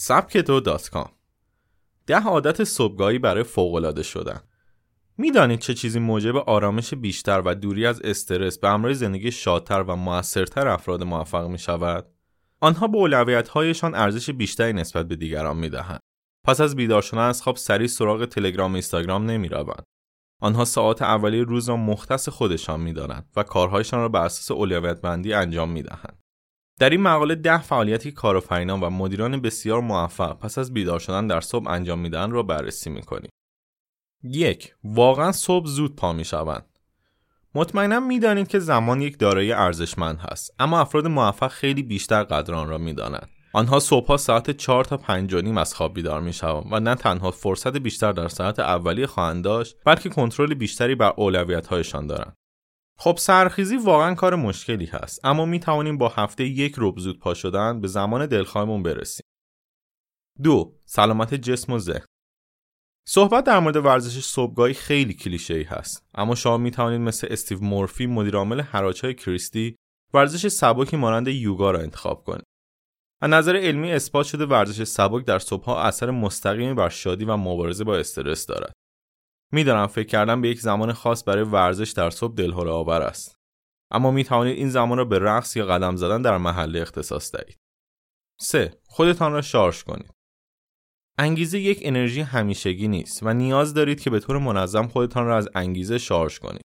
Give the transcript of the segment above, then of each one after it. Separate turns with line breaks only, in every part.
سبکتو دات کام ده عادت صبحگاهی برای فوقالعاده شدن می‌دانید چه چیزی موجب آرامش بیشتر و دوری از استرس به همراه زندگی شادتر و موثرتر افراد موفق می شود؟ آنها به اولویت‌هایشان ارزش بیشتری نسبت به دیگران می‌دهند. پس از بیدار شدن از خواب سریع سراغ تلگرام و اینستاگرام نمی‌روند. آنها ساعات اولیه روز را مختص خودشان می‌دانند و کارهایشان را بر اساس اولویت بندی انجام می‌دهند. در این مقاله ده فعالیتی کارآفرینان و مدیران بسیار موفق پس از بیدار شدن در صبح انجام میدن را بررسی می‌کنیم. یک واقعا صبح زود پا می‌شوند. مطمئنا می‌دانید که زمان یک دارایی ارزشمند هست اما افراد موفق خیلی بیشتر قدر آن را می‌دانند. آنها صبحها ساعت 4 تا 5 نیم از خواب بیدار می شوند و نه تنها فرصت بیشتر در ساعت اولیه خواهند داشت بلکه کنترل بیشتری بر اولویت هایشان دارند. خب سرخیزی واقعا کار مشکلی هست اما می توانیم با هفته یک رب زود پا شدن به زمان دلخواهمون برسیم. دو سلامت جسم و ذهن. صحبت در مورد ورزش صبحگاهی خیلی کلیشه ای هست اما شما می توانید مثل استیو مورفی مدیرعامل های کریستی ورزش سبکی مانند یوگا را انتخاب کنید. از نظر علمی اثبات شده ورزش سبک در صبحها اثر مستقیمی بر شادی و مبارزه با استرس دارد. می‌دانم فکر کردن به یک زمان خاص برای ورزش در صبح دلهره آور است اما می توانید این زمان را به رقص یا قدم زدن در محله اختصاص دهید 3. خودتان را شارژ کنید انگیزه یک انرژی همیشگی نیست و نیاز دارید که به طور منظم خودتان را از انگیزه شارژ کنید.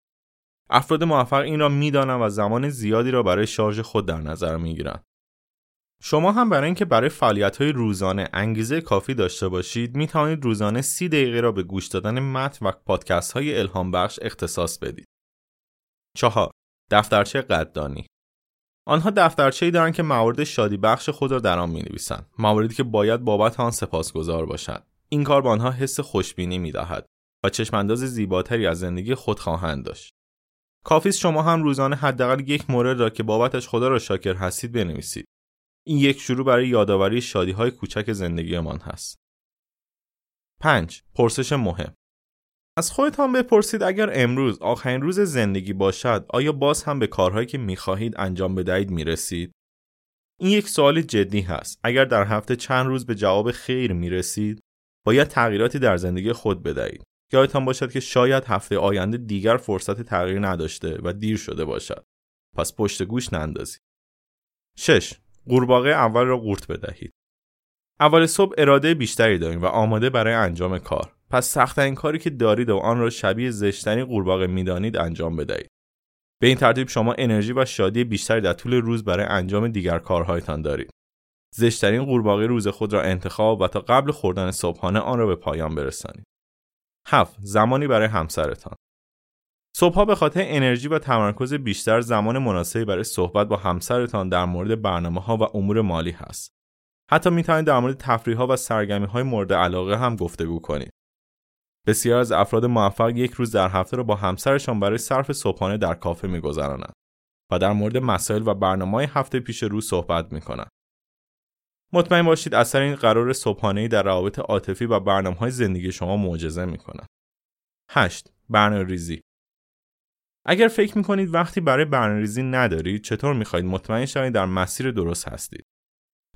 افراد موفق این را می‌دانند و زمان زیادی را برای شارژ خود در نظر می‌گیرند. شما هم برای اینکه برای فعالیت های روزانه انگیزه کافی داشته باشید می توانید روزانه سی دقیقه را به گوش دادن متن و پادکست های الهام بخش اختصاص بدید. چهار دفترچه قدردانی. آنها دفترچه‌ای دارند که موارد شادی بخش خود را در آن می‌نویسند مواردی که باید بابت آن سپاسگزار باشند این کار به آنها حس خوشبینی می‌دهد و چشمانداز زیباتری از زندگی خود خواهند داشت. کافی شما هم روزانه حداقل یک مورد را که بابتش خدا را شاکر هستید بنویسید. این یک شروع برای یادآوری شادی های کوچک زندگیمان هست 5. پرسش مهم از خودتان بپرسید اگر امروز آخرین روز زندگی باشد آیا باز هم به کارهایی که می‌خواهید انجام بدهید می‌رسید؟ این یک سوال جدی هست. اگر در هفته چند روز به جواب خیر می‌رسید باید تغییراتی در زندگی خود بدهید. یادتان باشد که شاید هفته آینده دیگر فرصت تغییر نداشته و دیر شده باشد. پس پشت گوش نندازید. 6. قورباغه اول را قورت بدهید. اول صبح اراده بیشتری داریم و آماده برای انجام کار. پس سختترین کاری که دارید و آن را شبیه زشتنی قورباغه می‌دانید انجام بدهید به این ترتیب شما انرژی و شادی بیشتری در طول روز برای انجام دیگر کارهایتان دارید زشترین قورباغه روز خود را انتخاب و تا قبل خوردن صبحانه آن را به پایان برسانید 7. زمانی برای همسرتان صبحها به خاطر انرژی و تمرکز بیشتر زمان مناسبی برای صحبت با همسرتان در مورد برنامه ها و امور مالی هست. حتی می توانید در مورد تفریح ها و سرگرمی های مورد علاقه هم گفتگو کنید. بسیار از افراد موفق یک روز در هفته را با همسرشان برای صرف صبحانه در کافه میگذرانند و در مورد مسائل و برنامه هفته پیش رو صحبت می‌کنند. مطمئن باشید اثر این قرار صبحانه در روابط عاطفی و برنامه های زندگی شما معجزه می‌کنند. 8. برنامه ریزی اگر فکر می‌کنید وقتی برای برنامه ریزی ندارید چطور می‌خواهید مطمئن شوید در مسیر درست هستید؟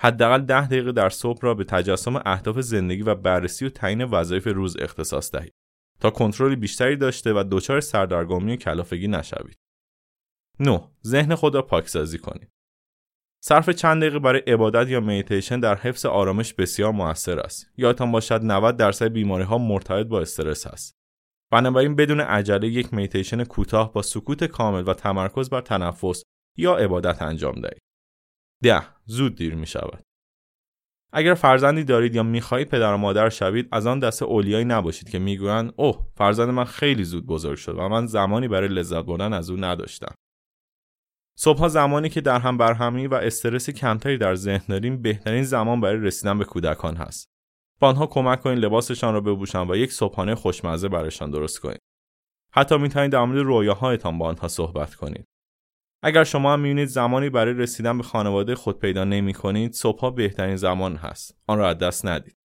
حداقل ده دقیقه در صبح را به تجسم اهداف زندگی و بررسی و تعیین وظایف روز اختصاص دهید تا کنترل بیشتری داشته و دچار سردرگمی و کلافگی نشوید. 9. ذهن خود را پاکسازی کنید. صرف چند دقیقه برای عبادت یا میتیشن در حفظ آرامش بسیار موثر است. یادتان باشد 90 درصد بیماری ها مرتبط با استرس است. بنابراین بدون عجله یک میتیشن کوتاه با سکوت کامل و تمرکز بر تنفس یا عبادت انجام دهید. ده زود دیر می شود. اگر فرزندی دارید یا می‌خواهید پدر و مادر شوید از آن دست اولیایی نباشید که می‌گویند اوه فرزند من خیلی زود بزرگ شد و من زمانی برای لذت بردن از او نداشتم صبحها زمانی که در هم برهمی و استرس کمتری در ذهن داریم بهترین زمان برای رسیدن به کودکان هست با آنها کمک کنید لباسشان را بپوشند و یک صبحانه خوشمزه برایشان درست کنید حتی می‌توانید در مورد رویاهایتان با آنها صحبت کنید. اگر شما هم می‌بینید زمانی برای رسیدن به خانواده خود پیدا نمی کنید صبحها بهترین زمان هست. آن را از دست ندید.